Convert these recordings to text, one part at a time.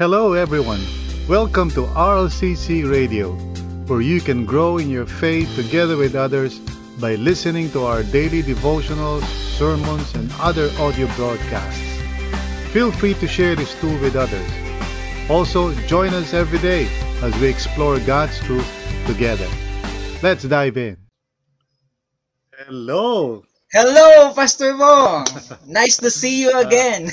Hello, everyone. Welcome to RLCC Radio, where you can grow in your faith together with others by listening to our daily devotionals, sermons, and other audio broadcasts. Feel free to share this tool with others. Also, join us every day as we explore God's truth together. Let's dive in. Hello. Hello, Pastor Mo. Nice to see you uh, again.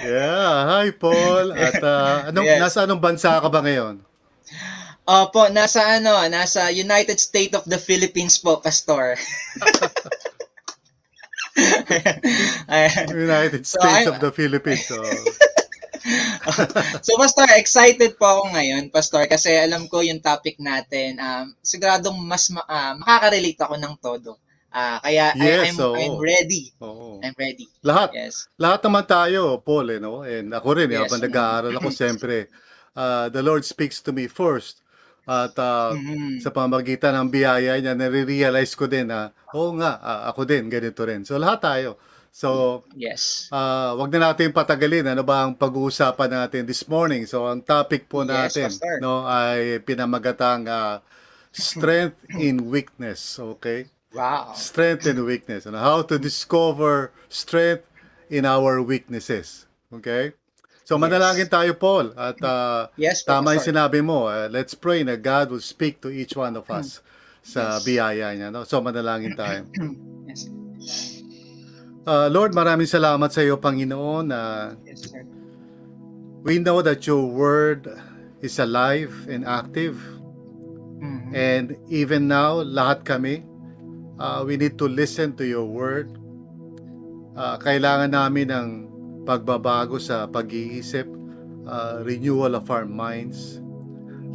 Yeah, hi Paul. At uh, anong Yes. nasa anong bansa ka ba ngayon? Opo, nasa ano, nasa United States of the Philippines po, Pastor. United So, States I'm- of the Philippines. So, so, Pastor, excited po ako ngayon, Pastor, kasi alam ko yung topic natin, um, siguradong mas ma- ah, makaka-relate ako ng todo. Ah, kaya I- Yes, I'm, oo. I'm ready. oo. I'm ready. Lahat, Yes. lahat naman tayo, Paul, eh, no? And ako rin, eh, Yes. habang nag-aaral ako, siyempre, uh, the Lord speaks to me first. At uh, Mhm. sa pamagitan ng biyaya niya, nare-realize ko din na, oo nga, ah, ako din, ganito rin. So, lahat tayo. So, Yes. ah, wag na natin patagalin. Ano ba ang pag-uusapan natin this morning? So, ang topic po Yes, natin Pastor. no, ay pinamagatang ah, strength in weakness. Okay? Wow. strength and weakness and how to discover strength in our weaknesses. Okay? So manalangin tayo, Paul. At uh, Yes, tama yung sinabi mo. uh, let's pray na God will speak to each one of us sa Yes. biyaya niya. No? So manalangin tayo. Yes. Uh, Lord, maraming salamat sa iyo, Panginoon, na Yes, sir. we know that your word is alive and active. Mhm. And even now, lahat kami, uh, we need to listen to your word. Uh, kailangan namin ng pagbabago sa pag-iisip, uh, renewal of our minds.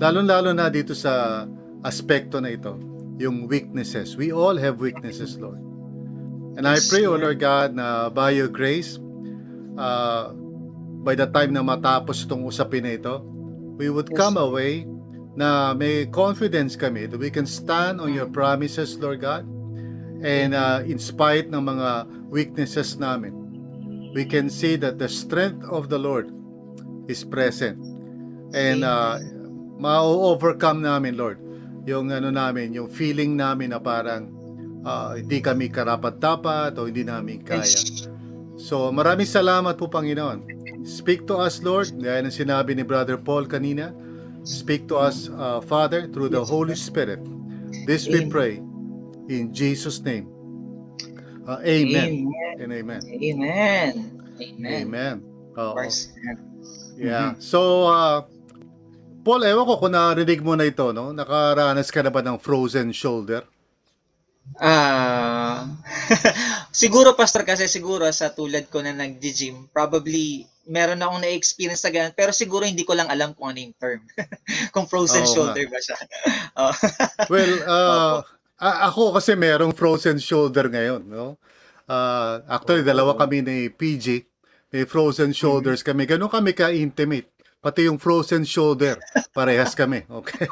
Lalo-lalo na dito sa aspekto na ito, yung weaknesses. We all have weaknesses, Lord. And I pray, O Lord. Lord God, na by your grace, uh, by the time na matapos itong usapin na ito, we would Yes, come away na may confidence kami that we can stand on your promises, Lord God. And uh, in spite ng mga weaknesses namin, we can see that the strength of the Lord is present. And uh, ma-overcome namin, Lord, yung ano namin, yung feeling namin na parang uh, hindi kami karapat-dapat o hindi namin kaya. So maraming salamat po Panginoon. Speak to us Lord, gaya ng sinabi ni Brother Paul kanina. Speak to us uh, Father through the Holy Spirit. This we pray in Jesus name. Uh, amen. Amen. And amen. Amen. Amen. Amen. Oo. Yeah. So uh, Paul, ewan ko kung narinig mo na ito, no? Nakaranas ka na ba ng frozen shoulder? Ah, siguro pastor kasi siguro sa tulad ko na nag-gym, probably meron akong na-experience sa ganun, pero siguro hindi ko lang alam kung ano yung term. kung frozen nga. shoulder ba siya. Oh. Well, uh, a- ako kasi merong frozen shoulder ngayon, no? Uh, actually, dalawa kami ni PG. May frozen shoulders kami. Ganun kami ka-intimate. Pati yung frozen shoulder, parehas kami. Okay.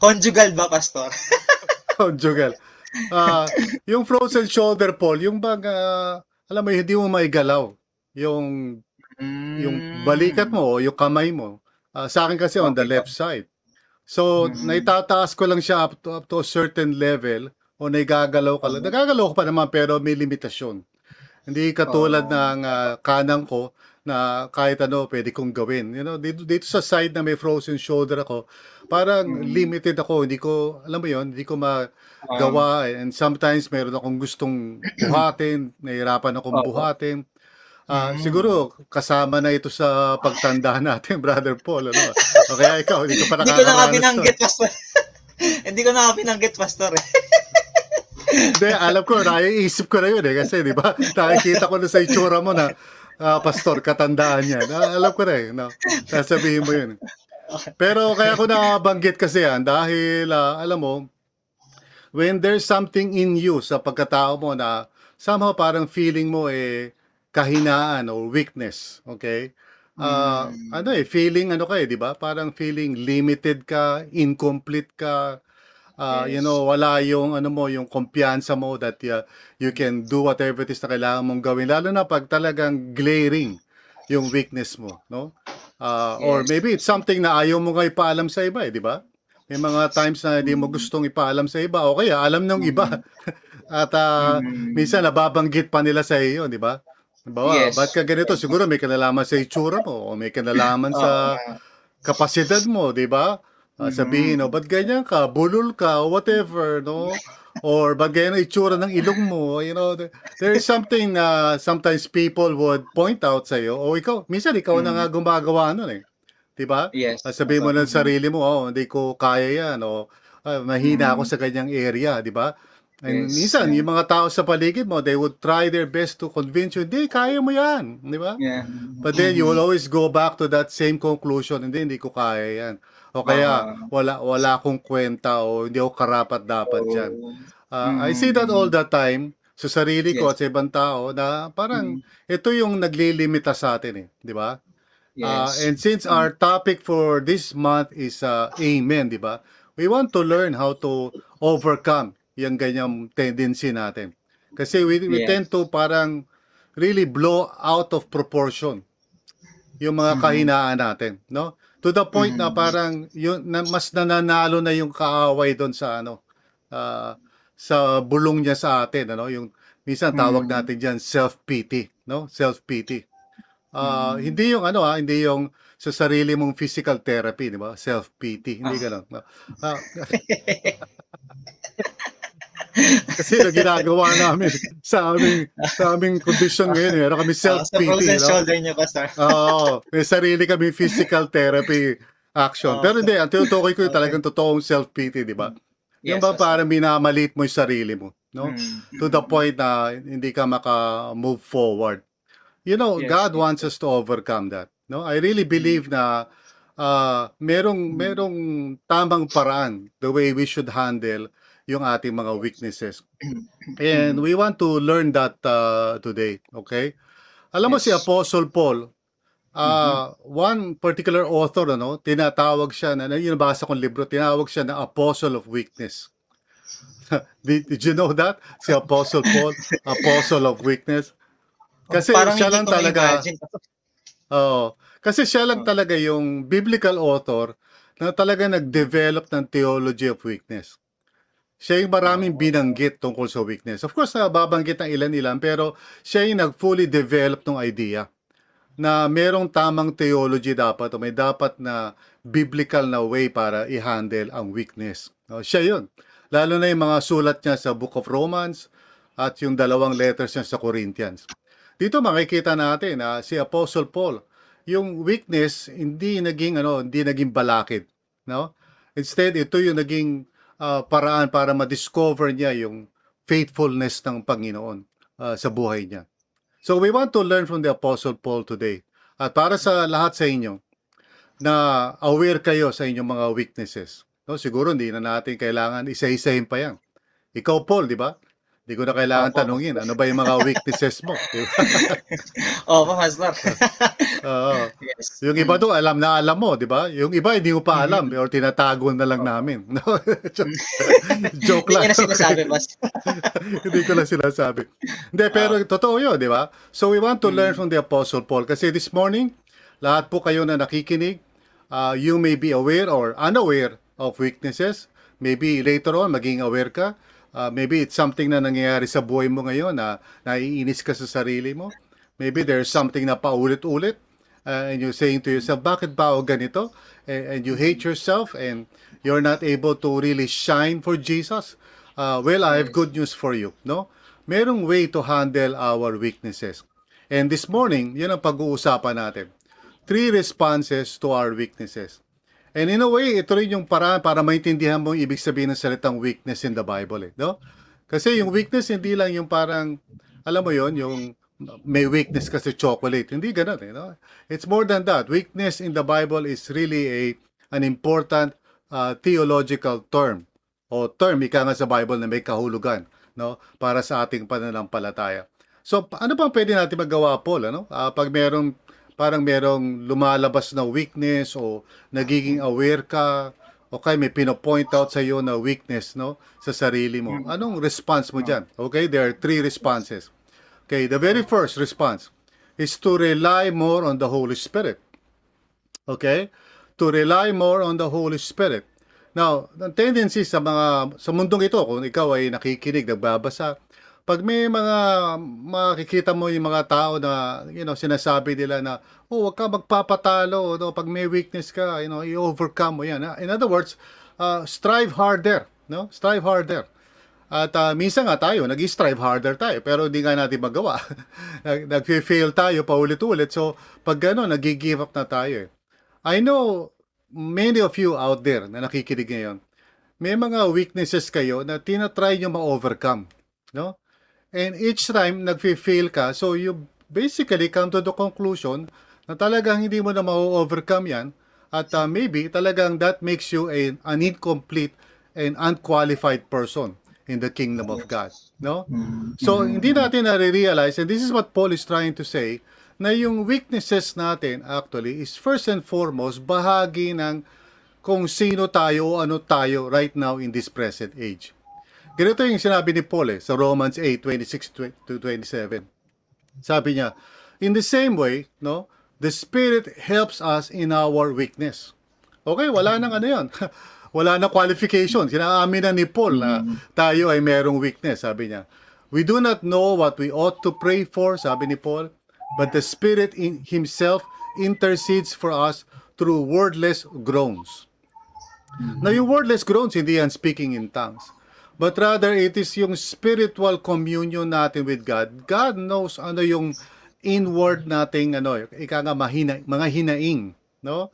Conjugal ba pastor? Conjugal. Uh, yung frozen shoulder, Paul, yung bang, uh, alam mo, hindi mo maigalaw. Yung, yung Mm. balikat mo o yung kamay mo. Uh, sa akin kasi on the left side. So, Mhm. naitataas ko lang siya up to, up to a certain level o naigagalaw ka lang. Oo. Nagagalaw ko pa naman pero may limitasyon. Hindi katulad Oo. ng uh, kanang ko na kahit ano pwede kong gawin. You know, dito, dito sa side na may frozen shoulder ako, parang Mhm. limited ako. Hindi ko, alam mo yon hindi ko magawa. And sometimes meron akong gustong buhatin, nahihirapan akong Oo. buhatin. Ah, Mhm. siguro kasama na ito sa pagtanda natin, Brother Paul. Ano? O kaya ikaw, hindi ka pa Hindi ko na nga nakakaranas to. binanggit pastor. hindi ko na nga binanggit pastor. eh. Hindi, alam ko, naiisip ko na yun eh. Kasi, di ba, nakikita ko na sa itsura mo na, ah, pastor, katandaan yan. Ah, alam ko na eh. No? Sasabihin mo yun. Pero kaya ko nabanggit kasi yan dahil, ah, alam mo, when there's something in you sa pagkatao mo na somehow parang feeling mo eh kahinaan or weakness, okay? Ah, Mm. ano eh, feeling ano ka eh, di ba? Parang feeling limited ka, incomplete ka, ah, you Yes. know, wala yung ano mo, yung kumpiyansa mo that uh, you can do whatever it is na kailangan mong gawin. Lalo na pag talagang glaring yung weakness mo, no? Ah, or Yes. maybe it's something na ayaw mo nga ipaalam sa iba, eh, di ba? May mga times na hindi mo gustong ipaalam sa iba o kaya alam ng iba. At ah, Mm. minsan nababanggit pa nila sa iyo, di ba? Diba, Yes. ba't ka ganito? Siguro may kinalaman sa itsura mo o may kinalaman sa kapasidad mo, di ba? Mhm. sabihin, oh, ba't ganyan ka? Bulol ka? o Whatever, no? Or ba't ganyan ang itsura ng ilong mo? You know, there, there is something na sometimes people would point out sa iyo. O ikaw, minsan ikaw na Mhm. nga gumagawa nun eh. Di ba? Yes. Ah, sabihin mo ng sarili mo, oh, hindi ko kaya yan. O ah, mahina ako Mhm. sa ganyang area, di ba? And Yes. minsan, yung mga tao sa paligid mo, they would try their best to convince you, hindi, kaya mo yan. Di ba? Yeah. But then you Mhm. will always go back to that same conclusion, hindi hindi ko kaya 'yan. O kaya Ah. wala wala akong kwenta o hindi ako karapat dapat diyan. Oo. Ah, I see that all Mhm. the time sa sarili ko Yes. at sa ibang tao na parang Mhm. ito yung naglilimita sa atin eh, 'di ba? Ah, Yes. and since Mm. our topic for this month is uh, amen, 'di ba? We want to learn how to overcome yung ganyang tendency natin. Kasi we, we Yes. tend to parang really blow out of proportion yung mga Mhm. kahinaan natin, no? To the point na Mhm. parang yun na, mas nananalo na yung kaaway doon sa ano ah, sa bulong niya sa atin, ano? Yung minsan tawag Mhm. natin diyan self-pity, no? Self-pity. Ah, Mhm. hindi yung ano ah, hindi yung sa sarili mong physical therapy, di ba? Self-pity, hindi Ah. gano'n. No? Ah, kasi yung ginagawa namin sa aming sa aming condition ngayon, eh. meron kami Ah, sa self-pity, frozen no? shoulder niyo, Pastor. Oo, may sarili kami physical therapy action. Oo. Pero hindi, ang tinutukoy ko yung Okay. talagang totoong self-pity, di ba? Yung Yes, ba Pastor. parang minamalit mo yung sarili mo, no? Mhm. To the point na hindi ka maka-move forward. You know, Yes, God yes, wants us to overcome that. No, I really believe na ah, merong Mm. merong tamang paraan the way we should handle yung ating mga weaknesses. And Mhm. we want to learn that uh, today, okay? Alam mo si. Apostle Paul, ah, one particular author ano, tinatawag siya na yung nabasa kong libro, tinawag siya na Apostle of Weakness. did, did you know that? Si Apostle Paul, Apostle of Weakness. Kasi Parang siya lang talaga. Oo. Kasi siya lang Oh. talaga yung biblical author na talaga nag-develop ng theology of weakness. Siya yung maraming binanggit tungkol sa weakness. Of course, uh, babanggit ng ilan-ilan, pero siya yung nag-fully develop ng idea na merong tamang theology dapat o may dapat na biblical na way para i-handle ang weakness. No, siya yun. Lalo na yung mga sulat niya sa Book of Romans at yung dalawang letters niya sa Corinthians. Dito makikita natin na si Apostle Paul, yung weakness hindi naging ano, hindi naging balakid, no? Instead, ito yung naging ah, paraan para ma-discover niya yung faithfulness ng Panginoon ah, sa buhay niya. So we want to learn from the Apostle Paul today. At para sa lahat sa inyo na aware kayo sa inyong mga weaknesses. No, siguro hindi na natin kailangan isa-isahin pa yan. Ikaw Paul, di ba? Hindi ko na kailangan Opo. tanungin ano ba yung mga weaknesses mo. Opo, Pastor. Oo. yes. Yung iba doon, alam na alam mo, di ba? Yung iba, hindi mo pa alam or tinatago na lang namin. Joke Hindi lang. ko na sinasabi, Pastor. hindi ko lang sinasabi. Hindi, pero totoo yun, di ba? So we want to learn from the Apostle Paul. Kasi this morning, lahat po kayo na nakikinig, uh, you may be aware or unaware of weaknesses. Maybe later on, maging aware ka. Uh, maybe it's something na nangyayari sa buhay mo ngayon na naiinis ka sa sarili mo. Maybe there's something na paulit-ulit uh, and you're saying to yourself, bakit ba ako ganito? And, and you hate yourself and you're not able to really shine for Jesus. Uh, well, I have good news for you. No? Merong way to handle our weaknesses. And this morning, yun ang pag-uusapan natin. Three responses to our weaknesses. And in a way, ito rin yung paraan para maintindihan mo yung ibig sabihin ng salitang weakness in the Bible. Eh, no? Kasi yung weakness, hindi lang yung parang, alam mo yon yung may weakness kasi chocolate. Hindi ganun. Eh, no? It's more than that. Weakness in the Bible is really a an important uh, theological term o term, ika nga sa Bible na may kahulugan no? para sa ating pananampalataya. So, ano bang pwede natin magawa, Paul? Ano? Ah, pag merong parang merong lumalabas na weakness o nagiging aware ka o kaya may pinopoint out sa iyo na weakness no sa sarili mo. Anong response mo diyan? Okay, there are three responses. Okay, the very first response is to rely more on the Holy Spirit. Okay? To rely more on the Holy Spirit. Now, ang tendency sa mga sa mundong ito kung ikaw ay nakikinig, nagbabasa, pag may mga makikita mo yung mga tao na you know sinasabi nila na oh wag ka magpapatalo no pag may weakness ka you know i-overcome mo yan in other words uh, strive harder no? Strive harder. At uh, minsan nga tayo nag-strive harder tayo pero hindi nga natin magawa. Nag- nag-fail tayo paulit-ulit. So pag gano'n nag-give up na tayo eh. I know many of you out there na nakikinig ngayon may mga weaknesses kayo na tinatry nyo ma-overcome no And each time nagfi-fail ka, so you basically come to the conclusion na talagang hindi mo na ma-overcome yan at uh, maybe talagang that makes you a, an incomplete and unqualified person in the kingdom of God. No? So, hindi natin na-realize, and this is what Paul is trying to say, na yung weaknesses natin actually is first and foremost bahagi ng kung sino tayo o ano tayo right now in this present age. Ganito yung sinabi ni Paul eh, sa Romans 8, 26 to 27. Sabi niya, In the same way, no, the Spirit helps us in our weakness. Okay, wala nang ano yan. wala na qualification. Sinaamin na ni Paul na tayo ay merong weakness, sabi niya. We do not know what we ought to pray for, sabi ni Paul, but the Spirit in himself intercedes for us through wordless groans. Now, yung wordless groans, hindi yan speaking in tongues. But rather, it is yung spiritual communion natin with God. God knows ano yung inward nating ano, ika nga mahina, mga hinaing, no?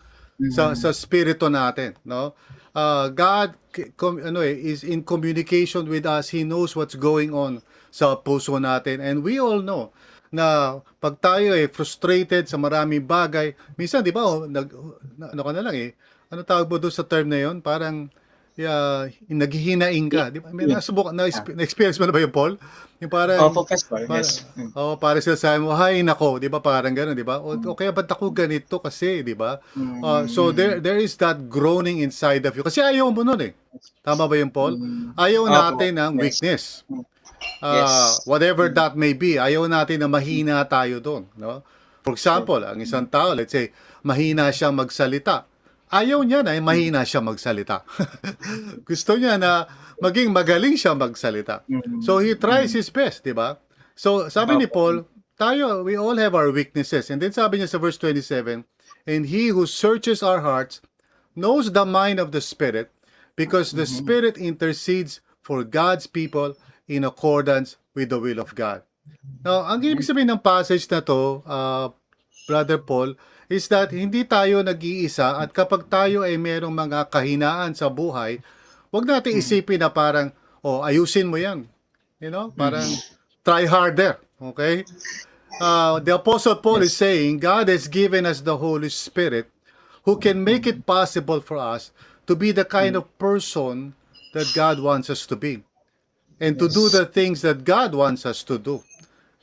Sa sa spirito natin, no? Uh, God com, ano eh, is in communication with us. He knows what's going on sa puso natin. And we all know na pag tayo eh frustrated sa maraming bagay, minsan 'di ba, oh, nag na- ano ka na lang eh. Ano tawag mo doon sa term na 'yon? Parang yeah, naghihinaing ka, 'di ba? May nasubukan na, experience mo na ba 'yung Paul? Yung parang Opo, Pastor. para, Yes. Mm. oh, para sila sa mo, hay nako, 'di ba? Parang gano'n, 'di ba? O, o kaya ba't ako ganito kasi, 'di ba? Uh, so there there is that groaning inside of you. Kasi ayaw mo nun eh. Tama ba 'yung Paul? Ayaw Opo. natin ng Yes. weakness. Uh, Yes. whatever that may be, ayaw natin na mahina tayo doon, no? For example, ang isang tao, let's say, mahina siya magsalita. Ayaw niya na eh, mahina siya magsalita. Gusto niya na maging magaling siya magsalita. So he tries his best, di ba? So sabi ni Paul, tayo, we all have our weaknesses. And then sabi niya sa verse 27, And he who searches our hearts knows the mind of the Spirit, because the Spirit intercedes for God's people in accordance with the will of God. Now, ang ibig sabihin ng passage na to, uh, Brother Paul, is that hindi tayo nag-iisa at kapag tayo ay merong mga kahinaan sa buhay, wag natin isipin na parang, oh, ayusin mo yan. You know, parang try harder. Okay? Uh, the Apostle Paul is saying, God has given us the Holy Spirit who can make it possible for us to be the kind of person that God wants us to be and to do the things that God wants us to do.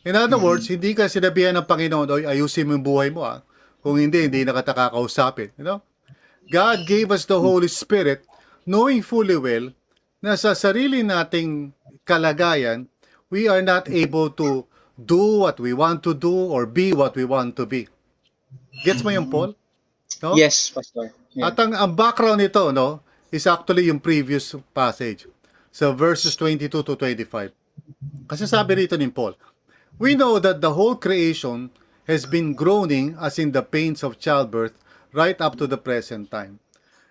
In other words, hindi ka sinabihan ng Panginoon, oy, ayusin mo yung buhay mo ah. Kung hindi, hindi na kita kakausapin. You know? God gave us the Holy Spirit knowing fully well na sa sarili nating kalagayan, we are not able to do what we want to do or be what we want to be. Gets mo yung Paul? No? Yes, Pastor. Yeah. At ang, ang background nito, no, is actually yung previous passage. So verses 22 to 25. Kasi sabi rito ni Paul, We know that the whole creation has been groaning as in the pains of childbirth right up to the present time.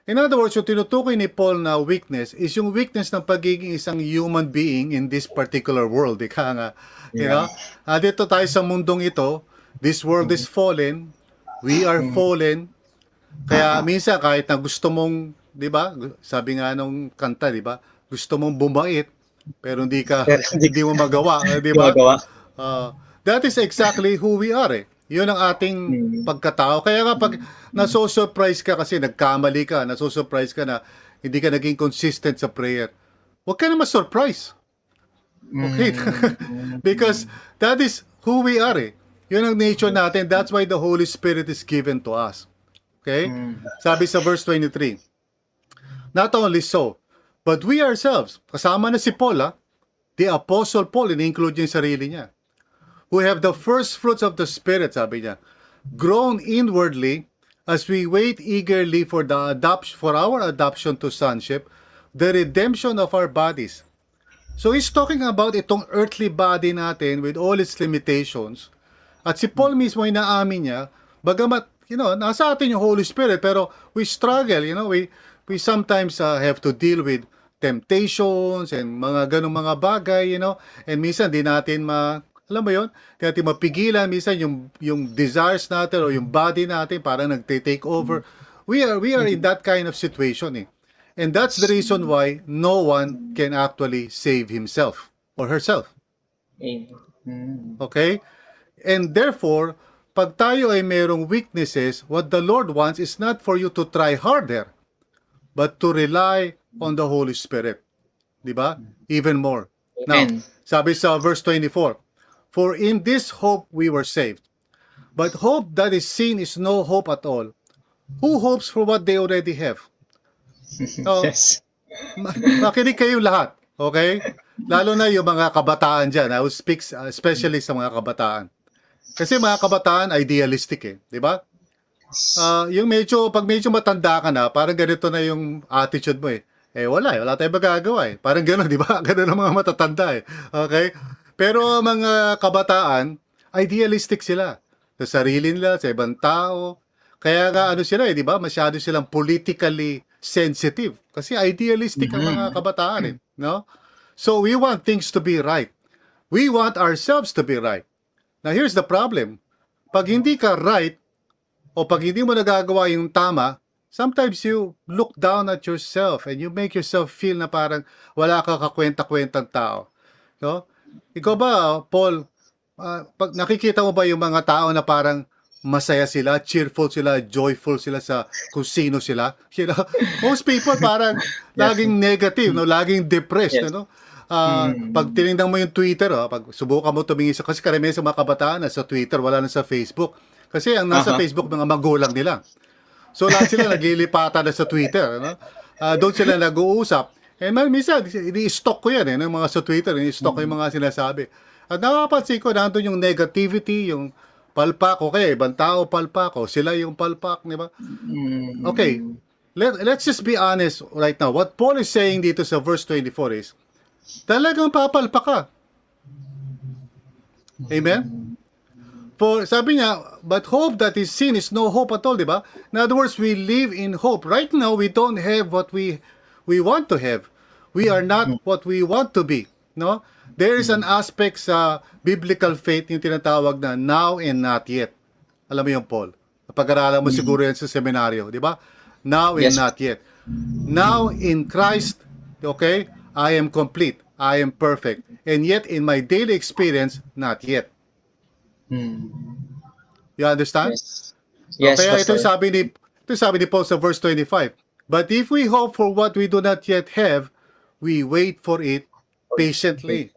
In other words, yung tinutukoy ni Paul na weakness is yung weakness ng pagiging isang human being in this particular world. Ika nga, you know? Ah, dito tayo sa mundong ito, this world is fallen, we are fallen, kaya minsan kahit na gusto mong, 'di ba? Sabi nga nung kanta, 'di ba? Gusto mong bumait pero hindi ka hindi- mo magawa, 'di ba? magawa. That is exactly who we are eh. Yun ang ating pagkatao. Kaya nga pag naso-surprise ka kasi nagkamali ka, naso-surprise ka na hindi ka naging consistent sa prayer. Huwag ka na ma-surprise. Okay? Because that is who we are eh. Yun ang nature natin. That's why the Holy Spirit is given to us. Okay? Sabi sa verse 23. Not only so, but we ourselves, kasama na si Paul ah, the Apostle Paul, in-include niya yung sarili niya. Who have the first fruits of the Spirit, sabi niya, grown inwardly as we wait eagerly for the adoption for our adoption to sonship, the redemption of our bodies. So he's talking about itong earthly body natin with all its limitations. At si Paul mismo ay naamin niya, bagamat, you know, nasa atin yung Holy Spirit, pero we struggle, you know, we, we sometimes uh, have to deal with temptations and mga ganong mga bagay, you know, and minsan di natin ma, alam mo yon, di natin mapigilan, minsan yung, yung desires natin o yung body natin parang nagte-take over. We are, we are in that kind of situation eh. And that's the reason why no one can actually save himself or herself. Amen. Okay? And therefore, pag tayo ay merong weaknesses, what the Lord wants is not for you to try harder, but to rely on the Holy Spirit. Di ba? Even more. Now, sabi sa verse 24, For in this hope we were saved. But hope that is seen is no hope at all. Who hopes for what they already have? Oh, Yes. Ma- makinig kayo lahat, okay? Lalo na yung mga kabataan dyan. I will speak uh, especially sa mga kabataan. Kasi mga kabataan, idealistic eh, di ba? Ah, yung medyo, pag medyo matanda ka na, parang ganito na yung attitude mo eh. Eh wala eh, wala tayong magagawa eh. Parang gano'n, di ba? Gano'n ang mga matatanda eh. Okay? Pero ang mga kabataan, idealistic sila. Sa sarili nila, sa ibang tao. Kaya nga ano sila eh, di ba? Masyado silang politically sensitive. Kasi idealistic ang mga kabataan eh. No? So we want things to be right. We want ourselves to be right. Now here's the problem. Pag hindi ka right, o pag hindi mo nagagawa yung tama, sometimes you look down at yourself and you make yourself feel na parang wala ka kakwenta-kwentang tao. No? Ikaw ba, Paul, ah, pag nakikita mo ba yung mga tao na parang masaya sila, cheerful sila, joyful sila sa kung sino sila? You know, most people parang laging negative, no? laging depressed. Yes. Ano? Ah, Pag tinignan mo yung Twitter, oh, pag subukan mo tumingin sa, kasi karamihan sa mga kabataan na sa Twitter, wala na sa Facebook. Kasi ang nasa Aha. Facebook, mga magulang nila. So lahat sila naglilipatan na sa Twitter. Ano? Ah, doon sila nag-uusap. Eh, man, minsan, i-stock ko yan, eh, ng mga sa Twitter, i-stock ko yung mga sinasabi. At nakapansin ko, nandun yung negativity, yung palpak, okay, ibang tao palpak, o sila yung palpak, di ba? Mm. Okay, let, let's just be honest right now. What Paul is saying dito sa verse 24 is, talagang papalpak ka. Amen? For, sabi niya, but hope that is seen is no hope at all, di ba? In other words, we live in hope. Right now, we don't have what we we want to have. We are not what we want to be. No? There is an aspect sa biblical faith yung tinatawag na now and not yet. Alam mo yung Paul? Pag-aralan mo siguro yan sa seminaryo, di ba? Now and Yes. not yet. Now in Christ, okay, I am complete. I am perfect. And yet in my daily experience, not yet. Mm. You understand? Yes. Yes, Kaya ito sabi ni ito sabi ni Paul sa verse 25. But if we hope for what we do not yet have, we wait for it patiently.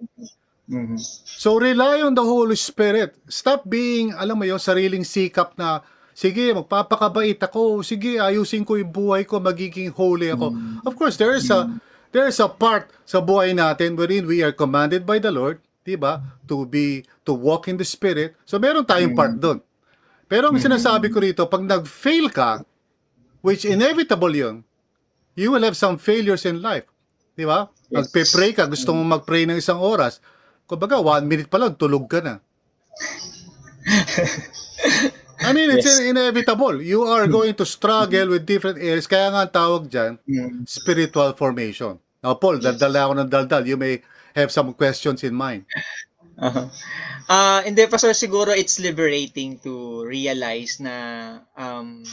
Mhm. So rely on the Holy Spirit. Stop being, alam mo yung sariling sikap na, sige, magpapakabait ako, sige, ayusin ko yung buhay ko, magiging holy ako. Of course, there is a there is a part sa buhay natin wherein we are commanded by the Lord, 'di ba? To be to walk in the Spirit. So meron tayong part doon. Pero ang sinasabi ko rito, pag nag-fail ka, which inevitable yun, you will have some failures in life. Di ba? Yes. Magpe-pray ka, gusto mong mag-pray ng isang oras. Kumbaga, one minute pa lang, tulog ka na. I mean, it's Yes. inevitable. You are going to struggle with different areas. Kaya nga ang tawag dyan, Mm. spiritual formation. Now, Paul, daldal ako ng daldal. You may have some questions in mind. Uh-huh. Ah, hindi pa sir siguro it's liberating to realize na um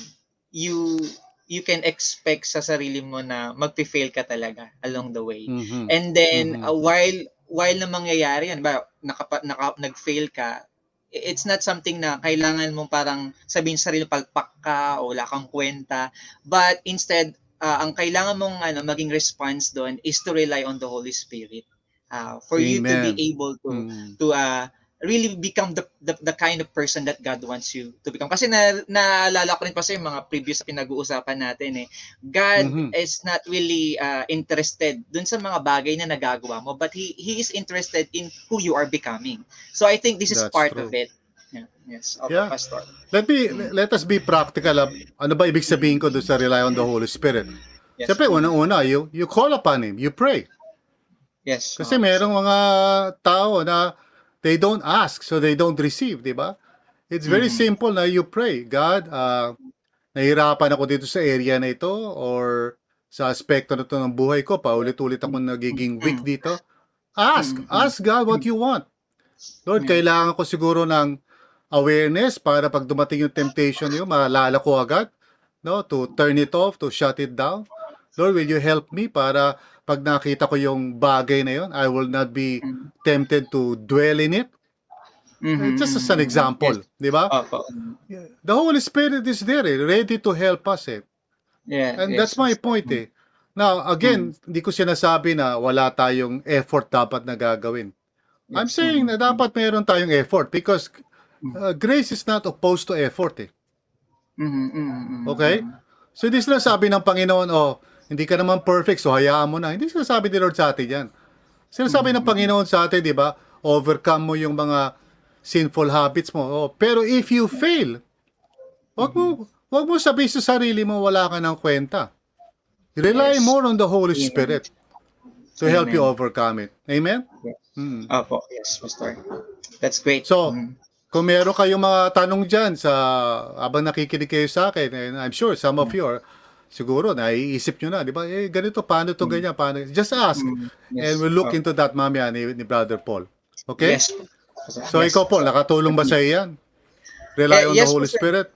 you you can expect sa sarili mo na magpi-fail ka talaga along the way. Mhm. And then Mhm. uh, while while na mangyayari yan, ba nakapa, naka, nag-fail ka, it's not something na kailangan mo parang sabihin sa sarili palpak ka o wala kang kwenta, but instead ah, ang kailangan mong ano maging response doon is to rely on the Holy Spirit. ah, for you to Amen. be able to Mm. to uh, really become the, the the kind of person that God wants you to become. Kasi na naalala ko rin pa sa mga previous na pinag-uusapan natin eh. God Mhm. is not really uh, interested dun sa mga bagay na nagagawa mo, but he he is interested in who you are becoming. So I think this is That's part true. of it. Yeah. Yes. Okay, Yeah. Pastor. Let me let us be practical. ah. Ano ba ibig sabihin ko doon sa rely on the Holy Spirit? Yes. Siyempre, unang-una, you, you call upon Him, you pray. Yes. Kasi Oo. merong mga tao na they don't ask, so they don't receive, di ba? It's very Mhm. simple na you pray, God, uh, nahihirapan ako dito sa area na ito or sa aspekto na to ng buhay ko, paulit-ulit ako nagiging weak Mhm. dito. Ask, Mhm. ask God what you want. Lord, kailangan ko siguro ng awareness para pag dumating yung temptation niyo, maalala ko agad, no, to turn it off, to shut it down. Lord, will you help me para pag nakita ko yung bagay na yun, I will not be Mhm. tempted to dwell in it. Mhm, Just as an example, di ba? Yes. Opo. The Holy Spirit is there, eh, ready to help us. Eh. Yeah. And yes. that's my point. Eh. Now, again, hindi ko sinasabi na wala tayong effort dapat na gagawin. I'm Yes. saying na dapat meron tayong effort because Mm. uh, grace is not opposed to effort. Eh. Mhm, mhm, mhm. Okay? So, hindi sinasabi ng Panginoon, oh, hindi ka naman perfect, so hayaan mo na. Hindi sinasabi ni Lord sa atin yan. Sinasabi ng Panginoon sa atin, di ba, overcome mo yung mga sinful habits mo. Oh, pero if you fail, wag mo, wag mo sabihin sa sarili mo wala ka ng kwenta. Rely Yes. more on the Holy Amen. Spirit to help you Amen. overcome it. Amen? Yes. Mm. Opo. Yes, Pastor. That's great. So, Mhm. Kung meron kayong mga tanong dyan sa habang nakikinig kayo sa akin, and I'm sure some of you are, siguro naiisip nyo na, di ba? Eh, ganito, paano to ganyan, paano? Just ask. Mhm. Yes. And we'll look Oh. into that mamaya ni, ni Brother Paul. Okay? Yes. So Yes. ikaw, Paul, nakatulong ba sa yan? Rely Eh, on yes the Holy. Spirit?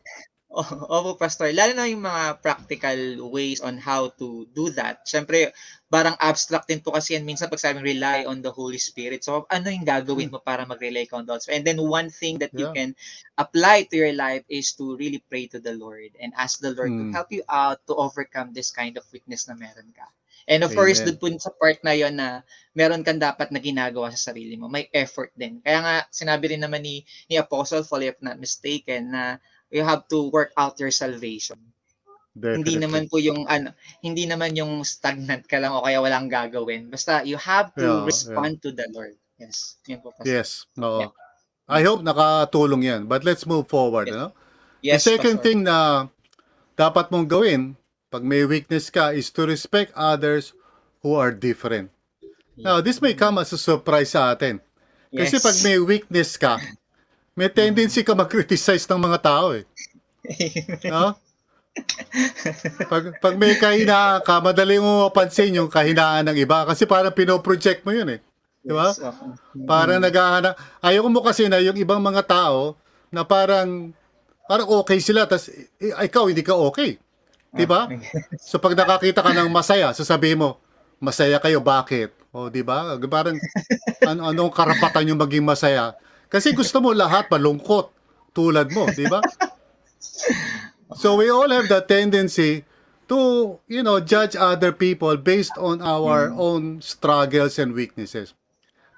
Opo, Pastor. Lalo na yung mga practical ways on how to do that. Siyempre, parang abstract din po kasi yan. Minsan pag sabing rely on the Holy Spirit. So, ano yung gagawin mo para mag-rely ka on the Holy Spirit? And then one thing that you Yeah. can apply to your life is to really pray to the Lord and ask the Lord to Hmm. help you out to overcome this kind of weakness na meron ka. And of course, Amen. doon po sa part na yon na meron kang dapat na ginagawa sa sarili mo. May effort din. Kaya nga, sinabi rin naman ni, ni Apostle Paul, if not mistaken, na you have to work out your salvation. Hindi Definitely. naman po yung ano, hindi naman yung stagnant ka lang o kaya walang gagawin. Basta you have to Yeah, respond to the Lord. Yes. Yun po. Pastor. Yes. Oo. Yeah. I hope nakatulong yan. But let's move forward. Ano? Yes, The second Pastor. thing na dapat mong gawin pag may weakness ka is to respect others who are different. Now, this may come as a surprise sa atin. Kasi Yes. pag may weakness ka, may tendency ka mag-criticize ng mga tao eh. No? Pag, pag may kahinaan ka, madali mo mapansin yung kahinaan ng iba kasi parang pinoproject mo yun eh. Di ba? Yes, okay. Parang naghahanap. Ayoko mo kasi na yung ibang mga tao na parang parang okay sila tas i- ikaw hindi ka okay. 'Di ba? So pag nakakita ka ng masaya, sasabihin mo, masaya kayo bakit? O 'di ba? Parang ano anong karapatan yung maging masaya? Kasi gusto mo lahat malungkot tulad mo, 'di ba? So we all have the tendency to, you know, judge other people based on our own struggles and weaknesses.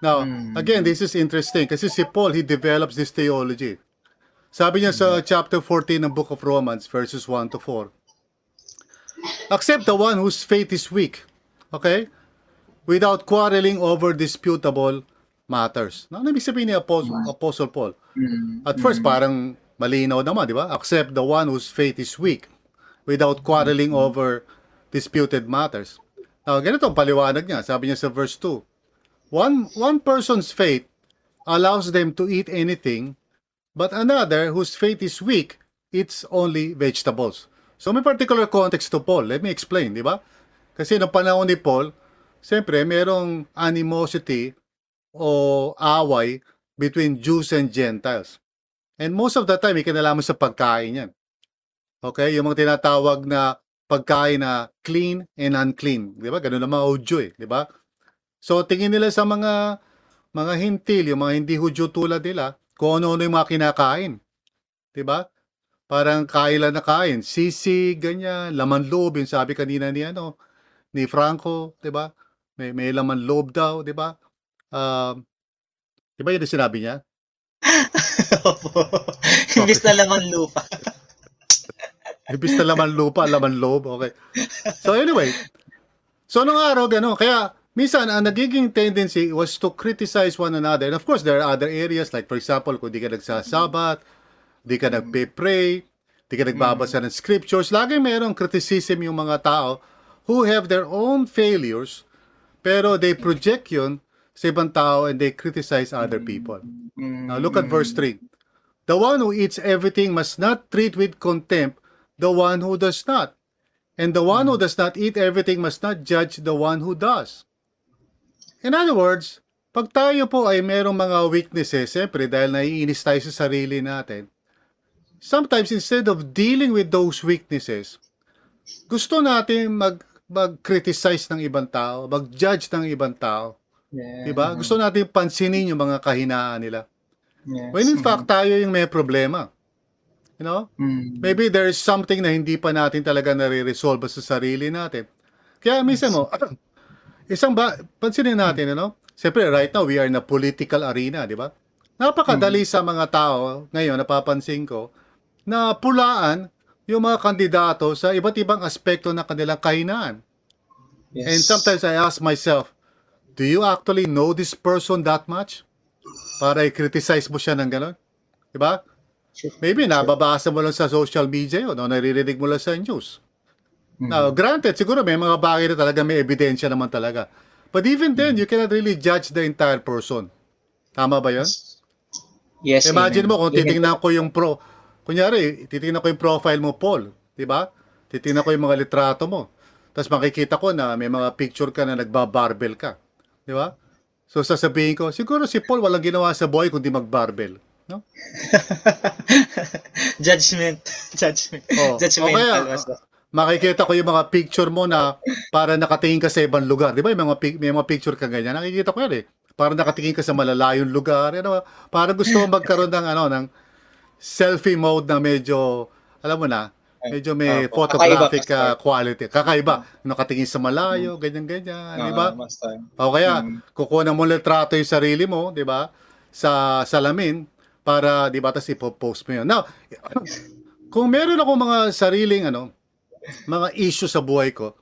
Now, Mm. again, this is interesting kasi si Paul, he develops this theology. Sabi niya sa chapter 14 ng Book of Romans, verses 1 to 4. Accept the one whose faith is weak, okay? Without quarreling over disputable matters. Na ano ibig sabihin ni Apostle, Apostle Paul? Mm. At first, parang malinaw naman, di ba? Accept the one whose faith is weak without quarreling over disputed matters. Now, ganito ang paliwanag niya. Sabi niya sa verse 2, One, one person's faith allows them to eat anything, but another whose faith is weak eats only vegetables. So may particular context to Paul. Let me explain, di ba? Kasi noong panahon ni Paul, siyempre merong animosity o away between Jews and Gentiles. And most of the time, may sa pagkain yan. Okay? Yung mga tinatawag na pagkain na clean and unclean. Di ba? Ganun naman Hudyo eh. Di ba? So, tingin nila sa mga mga hintil, yung mga hindi Hudyo tulad nila, kung ano-ano yung mga kinakain. Di ba? Parang kain lang na kain. Sisig, ganyan, laman loob, yung sabi kanina ni ano, ni Franco, di ba? May, may laman loob daw, di ba? Um, di ba yun ang sinabi niya? Opo. Imbis na laman lupa. Ibis na laman lupa, laman loob. Okay. So anyway, so nung araw, gano'n. Kaya, minsan, ang nagiging tendency was to criticize one another. And of course, there are other areas, like for example, kung di ka nagsasabat, di ka nagpe-pray, di ka nagbabasa ng scriptures, laging mayroong criticism yung mga tao who have their own failures, pero they project yun sa ibang tao and they criticize other people. Now look at verse 3. The one who eats everything must not treat with contempt the one who does not. And the one who does not eat everything must not judge the one who does. In other words, pag tayo po ay merong mga weaknesses, siyempre dahil naiinis tayo sa sarili natin, sometimes instead of dealing with those weaknesses, gusto natin mag mag-criticize ng ibang tao, mag-judge ng ibang tao. Yeah. Diba? Gusto natin pansinin yung mga kahinaan nila. Yes. When in fact, tayo yung may problema. You know? Mm. Maybe there is something na hindi pa natin talaga nare-resolve sa sarili natin. Kaya minsan mo, isang ba, pansinin natin, ano? Siyempre, right now, we are in a political arena, di ba? Napakadali sa mga tao, ngayon, napapansin ko, na pulaan yung mga kandidato sa iba't ibang aspekto ng kanilang kahinaan. Yes. And sometimes I ask myself, do you actually know this person that much? Para i-criticize mo siya ng gano'n? Di ba? Maybe nababasa mo lang sa social media yun, o naririnig mo lang sa news. Now, granted, siguro may mga bagay na talaga may ebidensya naman talaga. But even then, you cannot really judge the entire person. Tama ba yun? Yes. Imagine amen. mo kung titingnan ko yung pro, kunyari, titingnan ko yung profile mo, Paul, di ba? Titingnan ko yung mga litrato mo. Tapos makikita ko na may mga picture ka na nagbabarbel ka. Di ba? So sasabihin ko, siguro si Paul walang ginawa sa buhay kundi magbarbel. No? Judgment. Judgment. Oh, Judgmental. o kaya, makikita ko yung mga picture mo na para nakatingin ka sa ibang lugar. Di ba? Yung mga, may mga picture ka ganyan. Nakikita ko yan eh. Para nakatingin ka sa malalayong lugar. Ano, para gusto mo magkaroon ng, ano, ng selfie mode na medyo, alam mo na, medyo may Opo. photographic Kakaiba, uh, quality. Kakaiba. Nakatingin sa malayo, ganyan-ganyan. Di ba? O kaya, Mm. kukuha mo litrato yung sarili mo, di ba? Sa salamin, para, di ba, tapos ipopost mo yun. Now, kung meron ako mga sariling, ano, mga issue sa buhay ko,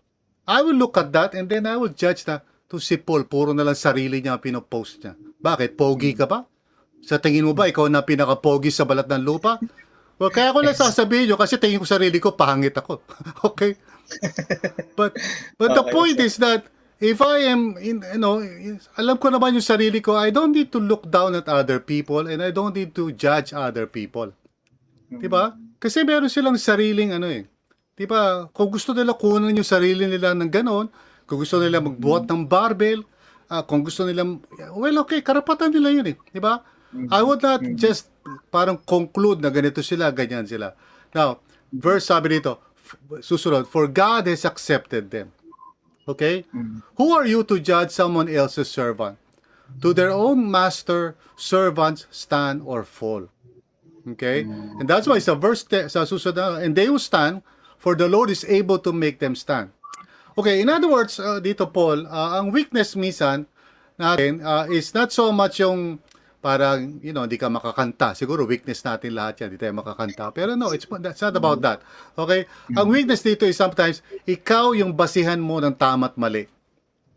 I will look at that and then I will judge na, to si Paul, puro na lang sarili niya ang pinopost niya. Bakit? Pogi ka ba? Sa tingin mo ba, ikaw na pinaka-pogi sa balat ng lupa? Well, kaya ko lang sasabihin nyo kasi tingin ko sarili ko, pangit ako. okay? But, but the Okay, point sir. is that if I am, in, you know, alam ko naman yung sarili ko, I don't need to look down at other people and I don't need to judge other people. Di ba? Kasi meron silang sariling ano eh. Di ba? Kung gusto nila kunan yung sarili nila ng ganon, kung gusto nila magbuhat ng barbell, ah, kung gusto nila, well, okay, karapatan nila yun eh. Di ba? I would not just parang conclude na ganito sila, ganyan sila. Now, verse sabi dito, susunod, for God has accepted them. Okay? Who are you to judge someone else's servant? To their own master, servants stand or fall. Okay? And that's why sa verse te- sa susunod, na, and they will stand, for the Lord is able to make them stand. Okay, in other words, uh, dito Paul, uh, ang weakness minsan natin uh, is not so much yung parang, you know, hindi ka makakanta. Siguro weakness natin lahat yan, hindi tayo makakanta. Pero no, it's, that's not about that. Okay? Ang weakness dito is sometimes, ikaw yung basihan mo ng tama at mali.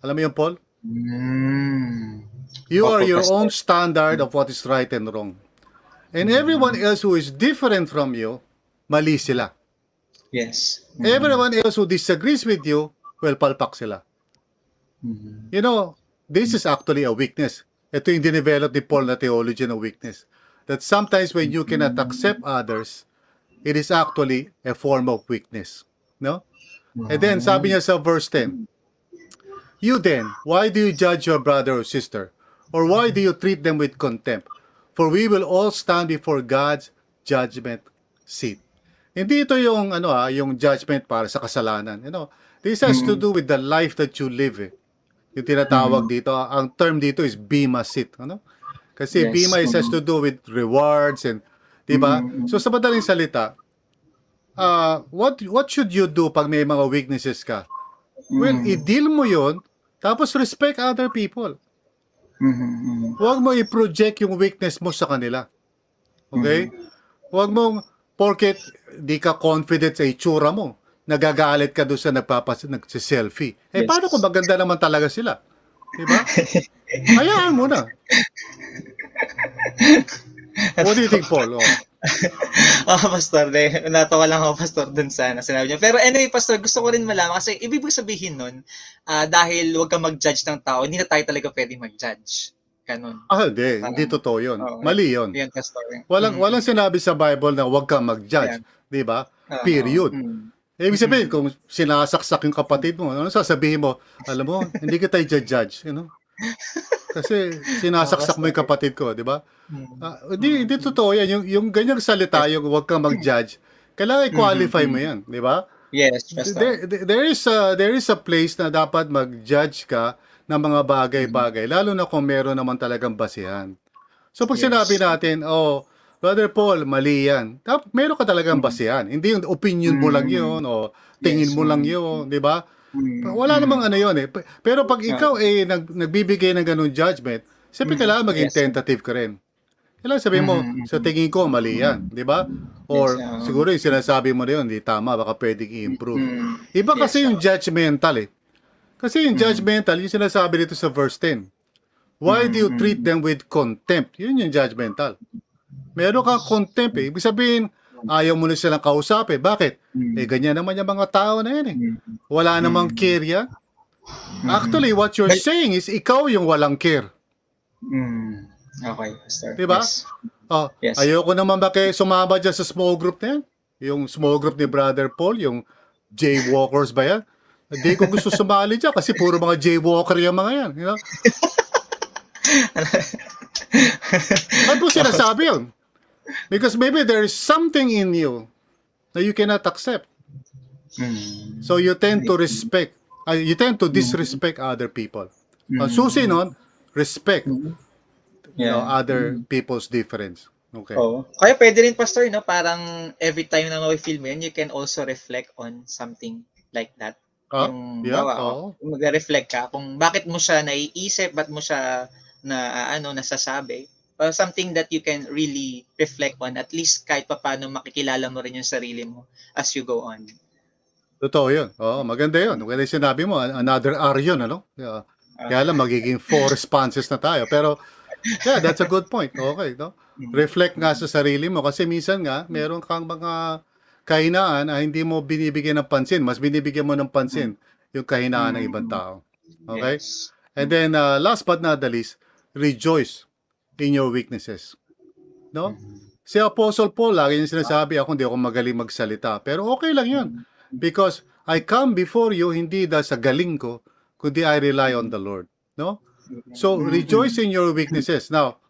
Alam mo yun, Paul? Mm. You are your own standard of what is right and wrong. And everyone else who is different from you, mali sila. Yes. Everyone else who disagrees with you, well, palpak sila. You know, this is actually a weakness. Ito yung dinevelop ni Paul na theology ng weakness. That sometimes when you cannot accept others, it is actually a form of weakness. No? And then, sabi niya sa verse 10, You then, why do you judge your brother or sister? Or why do you treat them with contempt? For we will all stand before God's judgment seat. Hindi ito yung ano ah, yung judgment para sa kasalanan. You know, this has to do with the life that you live. Eh. Yung tinatawag dito, ang term dito is bima seat, ano? Kasi Yes. bima is has to do with rewards and 'di ba? So sa madaling salita, uh, what what should you do pag may mga weaknesses ka? Well, i-deal mo 'yon tapos respect other people. Mhm. Huwag mo i-project yung weakness mo sa kanila. Okay? Huwag mong, porket di ka confident sa itsura mo, nagagalit ka doon sa nagpapas nagse-selfie. Eh, Yes. paano kung maganda naman talaga sila? Diba? Hayaan mo na. What do you think, Paul? Oh. Ah, Pastor, de, natawa lang ako, Pastor, dun sa na sinabi niya. Pero anyway, Pastor, gusto ko rin malaman kasi ibig sabihin nun, ah, dahil huwag ka mag-judge ng tao, hindi na tayo talaga pwede mag-judge. Ganun. Ah, hindi. Hindi totoo yun. Oo. Mali yun. Yan, Pastor. Walang, Mm. walang sinabi sa Bible na huwag kang mag-judge. Di ba? Period. mm. Ibig sabihin, kung sinasaksak yung kapatid mo, ano sasabihin mo? Alam mo, hindi kita i-judge, you know? Kasi sinasaksak mo yung kapatid ko, di ba? Ah, hindi, hindi totoo yan. Yung, yung ganyang salita, yung huwag kang mag-judge, kailangan i-qualify mo yan, di ba? Yes. There, there- there is a, there is a place na dapat mag-judge ka ng mga bagay-bagay, lalo na kung meron naman talagang basihan. So pag Yes. sinabi natin, oh, Brother Paul, mali yan. Tap, meron ka talagang basihan. Hindi yung opinion mo lang yun o tingin Yes. mo lang yun, di ba? Mm. Wala namang ano yun eh. Pero pag ikaw eh nag, nagbibigay ng ganun judgment, siyempre kailangan maging Yes. tentative ka rin. Kailangan sabihin mo, sa tingin ko, mali yan. Di ba? Or Yes, siguro yung sinasabi mo na yun, di tama, baka pwedeng i-improve. Mm. Iba Yes, kasi yung judgmental eh. Kasi yung judgmental, yung sinasabi dito sa verse 10. Why do you treat them with contempt? Yun yung judgmental. Meron kang contempt eh. Ibig sabihin, ayaw mo na silang kausapin. Bakit? Mm. Eh, ganyan naman yung mga tao na yan eh. Mm. Wala namang care yan. Actually, what you're But- saying is ikaw yung walang care. Mm. Okay, Pastor. Diba? Yes. Oh, Yes. Ayoko naman ba kayo sumama dyan sa small group na yan? Yung small group ni Brother Paul, yung jaywalkers ba yan? Hindi ko gusto sumali dyan kasi puro mga jaywalker yung mga yan. You know? Ba't mo sinasabi yun? Because maybe there is something in you that you cannot accept. Mm. So you tend to respect, uh, you tend to disrespect other people. Ang susi nun, respect you know, Yeah. other people's difference. Okay. Oo. Kaya pwede rin, Pastor, no? parang every time na ma-feel mo yun, you can also reflect on something like that. Ah, yung, yeah, bawa, oo. mag-reflect ka kung bakit mo siya naiisip, ba't mo siya na ah, ano nasasabi. Uh, something that you can really reflect on, at least kahit pa paano makikilala mo rin yung sarili mo as you go on. Totoo yun. Oo, maganda yun. Kaya sinabi mo, an- another R yun, ano? Yeah. Kaya lang, magiging four responses na tayo. Pero, yeah, that's a good point. Okay, no? Reflect nga sa sarili mo. Kasi minsan nga, meron kang mga kahinaan na hindi mo binibigyan ng pansin. Mas binibigyan mo ng pansin yung kahinaan ng ibang tao. Okay? Yes. And then, uh, last but not the least, rejoice in your weaknesses. No? Si Apostle Paul, lagi niya sinasabi, ako hindi ako magaling magsalita. Pero okay lang yun. Because I come before you, hindi dahil sa galing ko, kundi I rely on the Lord. No? So, rejoice in your weaknesses. Now,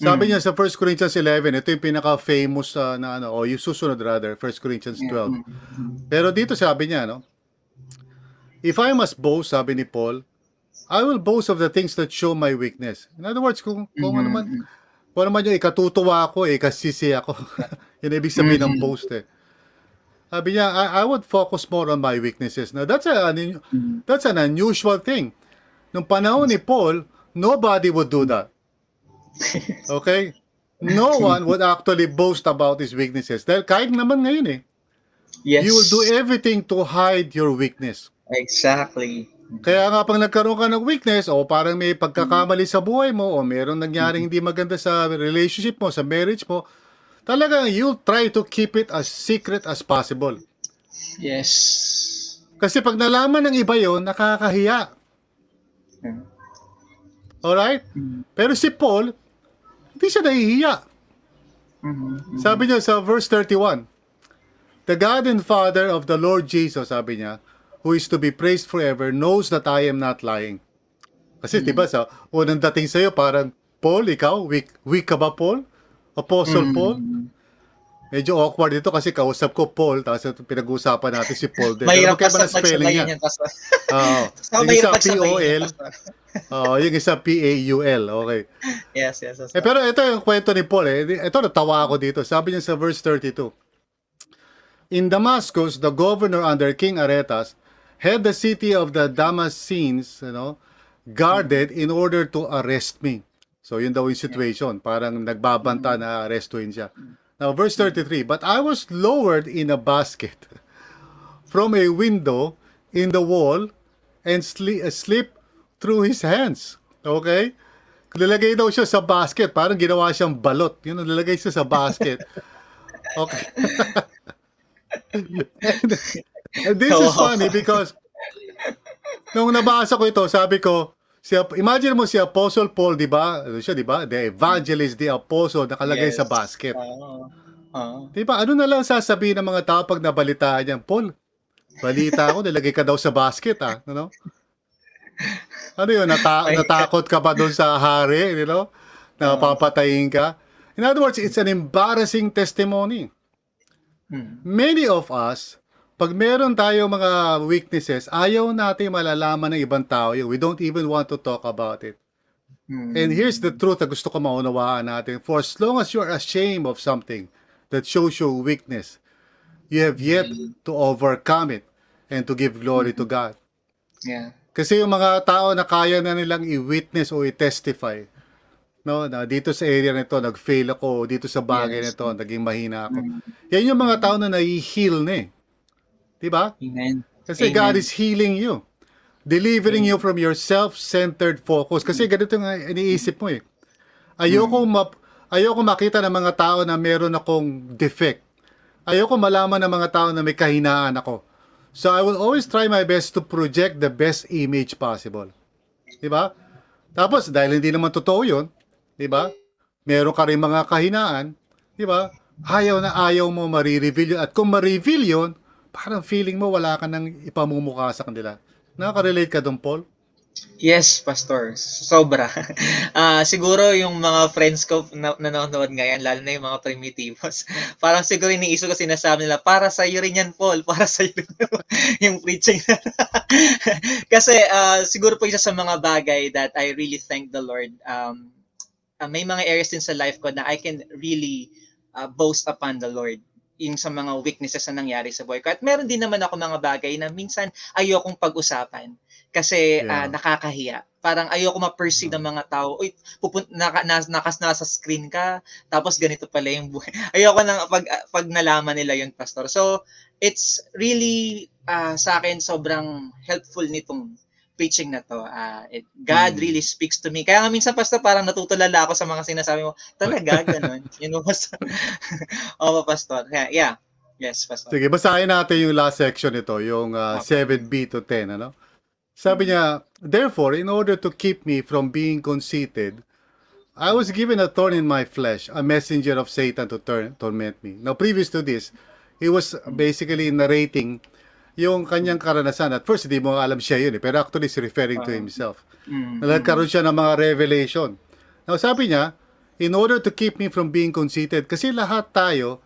sabi niya sa 1 Corinthians 11, ito yung pinaka-famous uh, na ano, o yung susunod rather, 1 Corinthians 12. Pero dito sabi niya, no? If I must boast, sabi ni Paul, I will boast of the things that show my weakness. In other words, kung, kung ano man, kung ano man yung ikatutuwa ako, eh, ikasisi ako. Yun ibig sabihin ng boast eh. Sabi niya, I, I would focus more on my weaknesses. Now, that's, a, an, that's an unusual thing. Nung panahon ni Paul, nobody would do that. Okay? No one would actually boast about his weaknesses. Dahil kahit naman ngayon eh, Yes. you will do everything to hide your weakness. Exactly. Kaya nga pag nagkaroon ka ng weakness o parang may pagkakamali sa buhay mo o mayroong nangyaring hindi maganda sa relationship mo, sa marriage mo, talagang you'll try to keep it as secret as possible. Yes. Kasi pag nalaman ng iba yon nakakahiya. Alright? Pero si Paul, hindi siya nahihiya. Sabi niya sa verse 31, The God and Father of the Lord Jesus, sabi niya, who is to be praised forever, knows that I am not lying. Kasi Mm. diba sa unang dating sa'yo, parang, Paul, ikaw, weak, weak ka ba, Paul? Apostle Mm. Paul? Medyo awkward dito kasi kausap ko Paul, tapos pinag-uusapan natin si Paul din. Mahirap pa na sa spelling niya. Oo. Yung isa P-O-L, oo, yung isa P-A-U-L. Okay. Yes, yes, yes. Eh, pero ito yung kwento ni Paul. Eh. Ito, natawa ako dito. Sabi niya sa verse 32. In Damascus, the governor under King Aretas had the city of the Damascenes, you know, guarded in order to arrest me. So yun daw yung situation. Parang nagbabanta na arrestuin siya. Now, verse 33, But I was lowered in a basket from a window in the wall and sli- uh, slipped through his hands. Okay? Nilagay daw siya sa basket. Parang ginawa siyang balot. Yun, nilagay siya sa basket. Okay. and, and this is funny because nung nabasa ko ito, sabi ko, si, imagine mo si Apostle Paul, di ba? Ano siya, di ba? The evangelist, the apostle, nakalagay Yes. sa basket. Oo. Oo. Di ba? Ano na lang sasabihin ng mga tao pag nabalitaan niyan? Paul, balita ako, nilagay ka daw sa basket, ah. Ano? Ano yun? Nata- natakot ka pa doon sa hari, you know? Napapatayin ka? In other words, it's an embarrassing testimony. Mm. Many of us, pag meron tayo mga weaknesses, ayaw natin malalaman ng ibang tao yun. We don't even want to talk about it. Mm. And here's the truth na gusto ko maunawaan natin. For as long as you're ashamed of something that shows your weakness, you have yet to overcome it and to give glory to God. Yeah. Kasi yung mga tao na kaya na nilang i-witness o i-testify, no, na dito sa area nito nag-fail ako, dito sa bagay Yes. nito naging mahina ako. Yan yung mga tao na nai-heal na eh. 'Di ba? Amen. Kasi Amen. God is healing you. Delivering you from your self-centered focus. Kasi ganito nga iniisip mo eh. Ayoko, map, ayoko makita ng mga tao na meron akong defect. Ayoko malaman ng mga tao na may kahinaan ako. So I will always try my best to project the best image possible. Di ba? Tapos, dahil hindi naman totoo yun, di ba? Meron ka rin mga kahinaan, di ba? Ayaw na ayaw mo marireveal yun. At kung ma-reveal yun, parang feeling mo wala ka nang ipamumukha sa kanila. Nakaka-relate ka doon, Paul? Yes, Pastor. Sobra. Ah, siguro yung mga friends ko na nanonood ngayon, lalo na yung mga primitivos, parang siguro iniisip ko sinasabi nila, para sa iyo rin yan, Paul. Para sa iyo yung preaching. Kasi ah, siguro po isa sa mga bagay that I really thank the Lord. Um, ah, may mga areas din sa life ko na I can really ah, boast upon the Lord yung sa mga weaknesses na nangyari sa buhay ko. At meron din naman ako mga bagay na minsan ayokong pag-usapan kasi ah, Yeah. nakakahiya. Parang ayoko ma-perceive ng mga tao, uy, pupun naka, nas, nakas nasa screen ka, tapos ganito pala yung buhay. Ayoko nang pag pag nalaman nila yung pastor. So, it's really ah, sa akin sobrang helpful nitong preaching na to. Ah, it, God Mm. really speaks to me. Kaya nga minsan pastor parang natutulala ako sa mga sinasabi mo. Talaga ganun. you know, pastor. Opo, pastor. Kaya, yeah. Yes, pastor. Sige, basahin natin yung last section nito, yung uh, 7b to 10, ano? Sabi niya, Therefore, in order to keep me from being conceited, I was given a thorn in my flesh, a messenger of Satan to turn, torment me. Now, previous to this, he was basically narrating yung kanyang karanasan. At first, hindi mo alam siya yun eh, pero actually, he's referring to himself. Mm. na nagkaroon siya ng mga revelation. Now, sabi niya, in order to keep me from being conceited, kasi lahat tayo,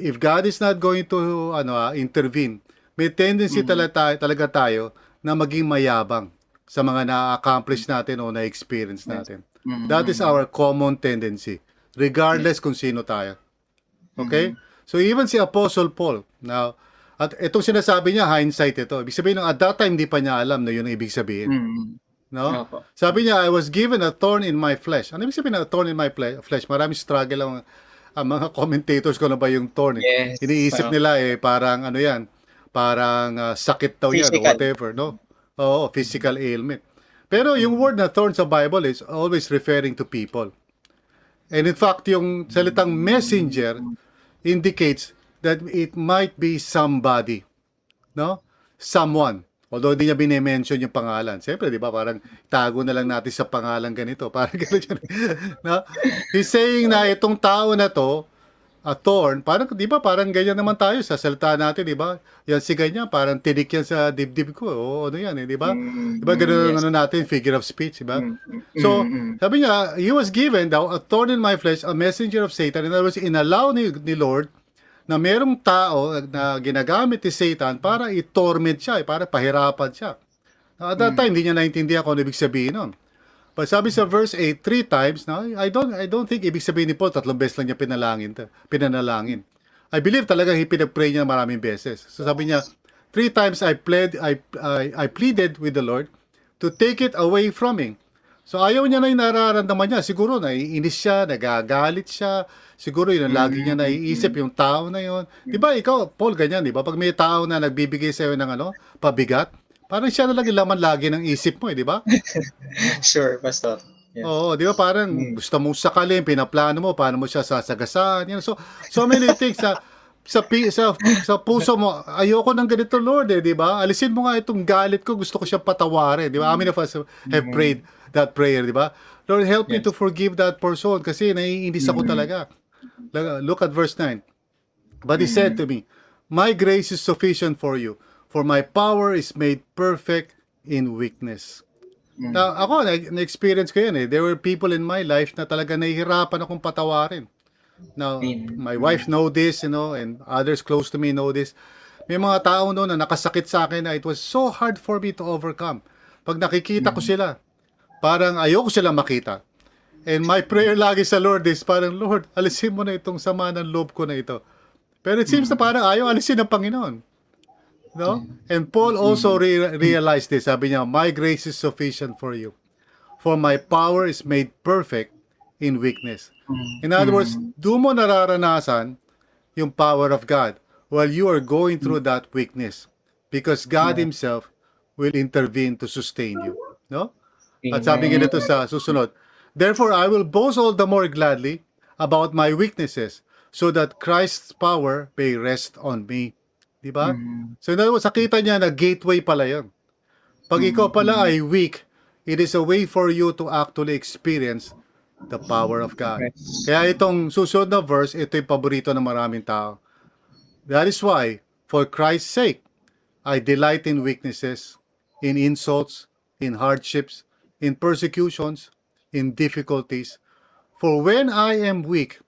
if God is not going to ano ah, intervene, may tendency talaga, talaga tayo na maging mayabang sa mga na-accomplish natin o na-experience natin. Mm. That is our common tendency, regardless kung sino tayo. Okay? So even si Apostle Paul, now, at itong sinasabi niya, hindsight ito. Ibig sabihin, at that time, hindi pa niya alam na yun ang ibig sabihin. Mm. No? Opo. Sabi niya, I was given a thorn in my flesh. Ano ibig sabihin na thorn in my flesh? Maraming struggle ang, ang mga commentators ko na ba yung thorn. Eh. Yes. Iniisip nila eh, parang ano yan, parang ah, sakit daw yan Physical. whatever, no? Oo, physical ailment. Pero yung word na thorn sa Bible is always referring to people. And in fact, yung salitang messenger indicates that it might be somebody. No? Someone. Although hindi niya bine-mention yung pangalan. Siyempre, di ba, parang tago na lang natin sa pangalan ganito. Parang yun. no? He's saying na itong tao na to, a thorn, parang, di ba, parang ganyan naman tayo sa salita natin, di ba? Yan si ganyan, parang tinik yan sa dibdib ko. O ano yan, eh, di ba? Di ba, ganun yes. ano natin, figure of speech, di ba? Mm, So, mm, mm. sabi niya, he was given daw a thorn in my flesh, a messenger of Satan. In other words, inallow ni, ni Lord na merong tao na ginagamit ni Satan para i-torment siya, eh, para pahirapan siya. At that time, hindi niya naintindihan kung ano ibig sabihin nun. But sabi sa verse 8, three times, na I don't I don't think ibig sabihin ni Paul, tatlong beses lang niya pinalangin, pinanalangin. I believe talaga pinag-pray niya maraming beses. So sabi niya, three times I pled I, I, I pleaded with the Lord to take it away from him. So ayaw niya na yung nararamdaman niya. Siguro naiinis siya, nagagalit siya. Siguro yun ang lagi niya naiisip, yung tao na yun. Di ba ikaw, Paul, ganyan, di ba? Pag may tao na nagbibigay sa'yo ng ano, pabigat, parang siya na lang laman lagi ng isip mo, eh, di ba? Sure, Pastor. Yeah. Oo, di ba? Parang Mm. gusto mong sakalin, pinaplano mo, paano mo siya sasagasaan. Yan. So, so many things sa sa sa sa puso mo ayoko ng ganito Lord eh di ba alisin mo nga itong galit ko gusto ko siyang patawarin di ba many of us have prayed that prayer di ba Lord help me Yes. to forgive that person kasi naiinis ako talaga look at verse 9 but he said to me my grace is sufficient for you for my power is made perfect in weakness Mm. na, ako, na- na-experience ko yan eh. There were people in my life na talaga nahihirapan akong patawarin. Now, Amen. my wife know this, you know, and others close to me know this. May mga tao noon na nakasakit sa akin na it was so hard for me to overcome. Pag nakikita ko sila, parang ayoko sila makita. And my prayer lagi sa Lord is parang, Lord, alisin mo na itong sama ng loob ko na ito. Pero it seems na parang ayaw alisin ng Panginoon. No? And Paul also re- realized this. Sabi niya, My grace is sufficient for you. For my power is made perfect in weakness. In other words, do mo nararanasan yung power of God while you are going through that weakness. Because God Himself will intervene to sustain you. No? At sabi ganito sa susunod, Therefore, I will boast all the more gladly about my weaknesses so that Christ's power may rest on me. Di ba? Mm. So, in other words, nakita niya na gateway pala yun. Pag ikaw pala ay weak, it is a way for you to actually experience the power of God. Kaya itong susunod na verse, ito yung paborito ng maraming tao. That is why, for Christ's sake, I delight in weaknesses, in insults, in hardships, in persecutions, in difficulties. For when I am weak,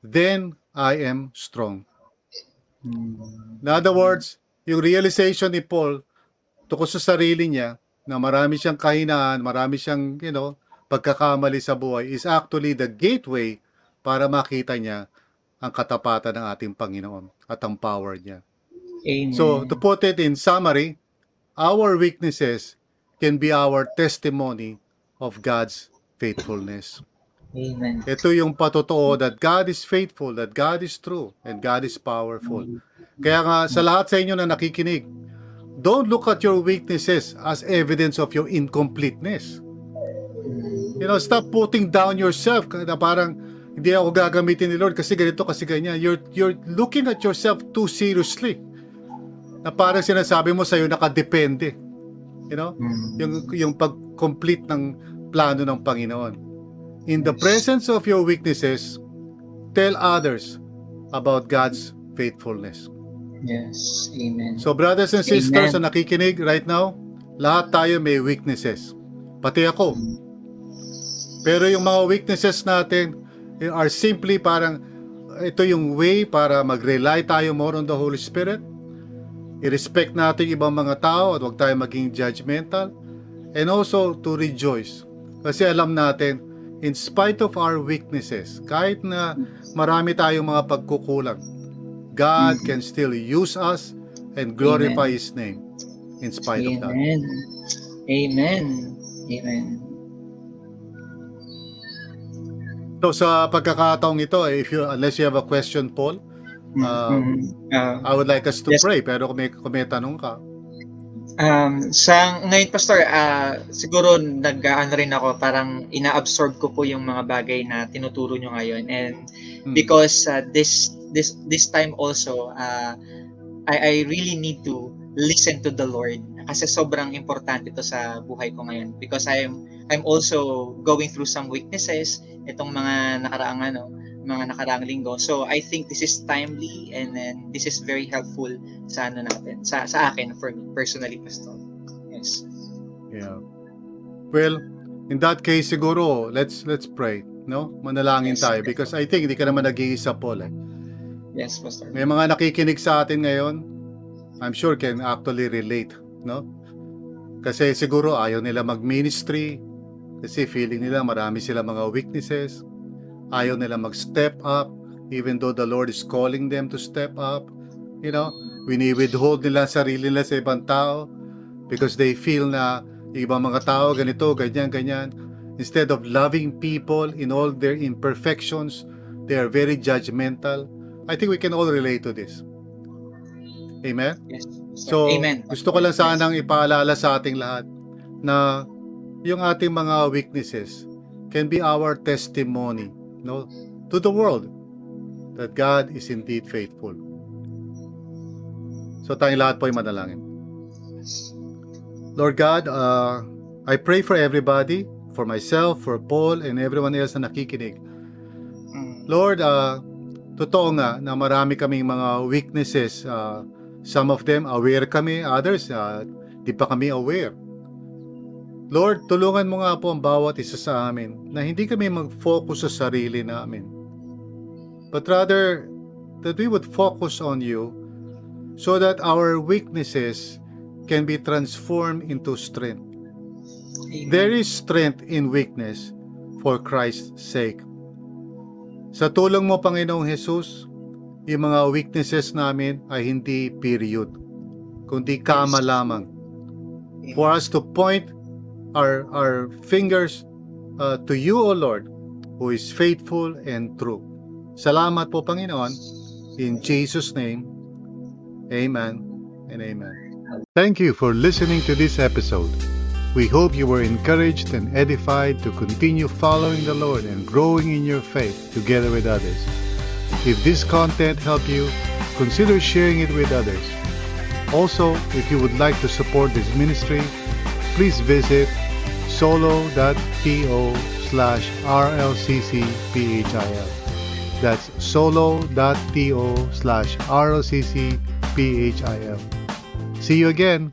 then I am strong. In other words, yung realization ni Paul tungkol sa sarili niya na marami siyang kahinaan, marami siyang, you know, pagkakamali sa buhay is actually the gateway para makita niya ang katapatan ng ating Panginoon at ang power niya. Amen. So, to put it in summary, our weaknesses can be our testimony of God's faithfulness. Amen. Ito yung patotoo that God is faithful, that God is true, and God is powerful. Kaya nga, sa lahat sa inyo na nakikinig, don't look at your weaknesses as evidence of your incompleteness. You know, stop putting down yourself na parang hindi ako gagamitin ni Lord kasi ganito, kasi ganyan. You're, you're looking at yourself too seriously. Na parang sinasabi mo sa'yo nakadepende. You know? Mm. yung yung pag-complete ng plano ng Panginoon. In the presence of your weaknesses, tell others about God's faithfulness. Yes. Amen. So brothers and sisters Amen. na nakikinig right now, lahat tayo may weaknesses. Pati ako. Pero yung mga weaknesses natin eh, are simply parang ito yung way para mag-rely tayo more on the Holy Spirit. I-respect natin ibang mga tao at huwag tayo maging judgmental. And also to rejoice. Kasi alam natin, in spite of our weaknesses, kahit na marami tayong mga pagkukulang, God can still use us and glorify His name in spite of that. Amen. Amen. Amen. So sa pagkakataong ito, eh, if you unless you have a question, Paul, Um, Mm, ah, I would like us to Yes. pray. Pero kung may, kung may tanong ka, Um, sa ngayon pastor, ah siguro nag-ano rin ako, parang ina-absorb ko po yung mga bagay na tinuturo nyo ngayon. And hmm, because uh, this this this time also uh, I I really need to listen to the Lord. Kasi sobrang importante to sa buhay ko ngayon. Because I'm I'm also going through some weaknesses. Itong mga nakaraang ano mga nakaraang linggo. So I think this is timely and then this is very helpful sa ano natin, sa sa akin for me personally pastor. Yes. yeah. Well, in that case siguro, let's let's pray, no? Manalangin Yes. tayo because I think hindi ka naman nag-iisa, Paul. Eh. Yes, pastor. May mga nakikinig sa atin ngayon, I'm sure can actually relate, no? Kasi siguro ayaw nila mag-ministry kasi feeling nila marami sila mga weaknesses. Ayaw nila mag-step up even though the Lord is calling them to step up. You know, wini-withhold nila sarili nila sa ibang tao because they feel na ibang mga tao, ganito, ganyan, ganyan. Instead of loving people in all their imperfections, they are very judgmental. I think we can all relate to this. Amen? Yes. So, Amen. gusto ko lang sanang ipaalala sa ating lahat na yung ating mga weaknesses can be our testimony no, to the world that God is indeed faithful. So tayong lahat po ay manalangin. Lord God, uh, I pray for everybody, for myself, for Paul, and everyone else na nakikinig. Lord, uh, totoo nga na marami kaming mga weaknesses. Uh, some of them aware kami, others uh, di pa kami aware. Lord, tulungan mo nga po ang bawat isa sa amin na hindi kami mag-focus sa sarili namin. But rather, that we would focus on you so that our weaknesses can be transformed into strength. Amen. There is strength in weakness for Christ's sake. Sa tulong mo, Panginoong Jesus, yung mga weaknesses namin ay hindi period, kundi kama lamang. For us to point our, our fingers uh, to you, O Lord, who is faithful and true. Salamat po, Panginoon. In Jesus' name, Amen and Amen. Thank you for listening to this episode. We hope you were encouraged and edified to continue following the Lord and growing in your faith together with others. If this content helped you, consider sharing it with others. Also, if you would like to support this ministry, please visit solo.to slash rlccphil. That's solo.to slash rlccphil. See you again.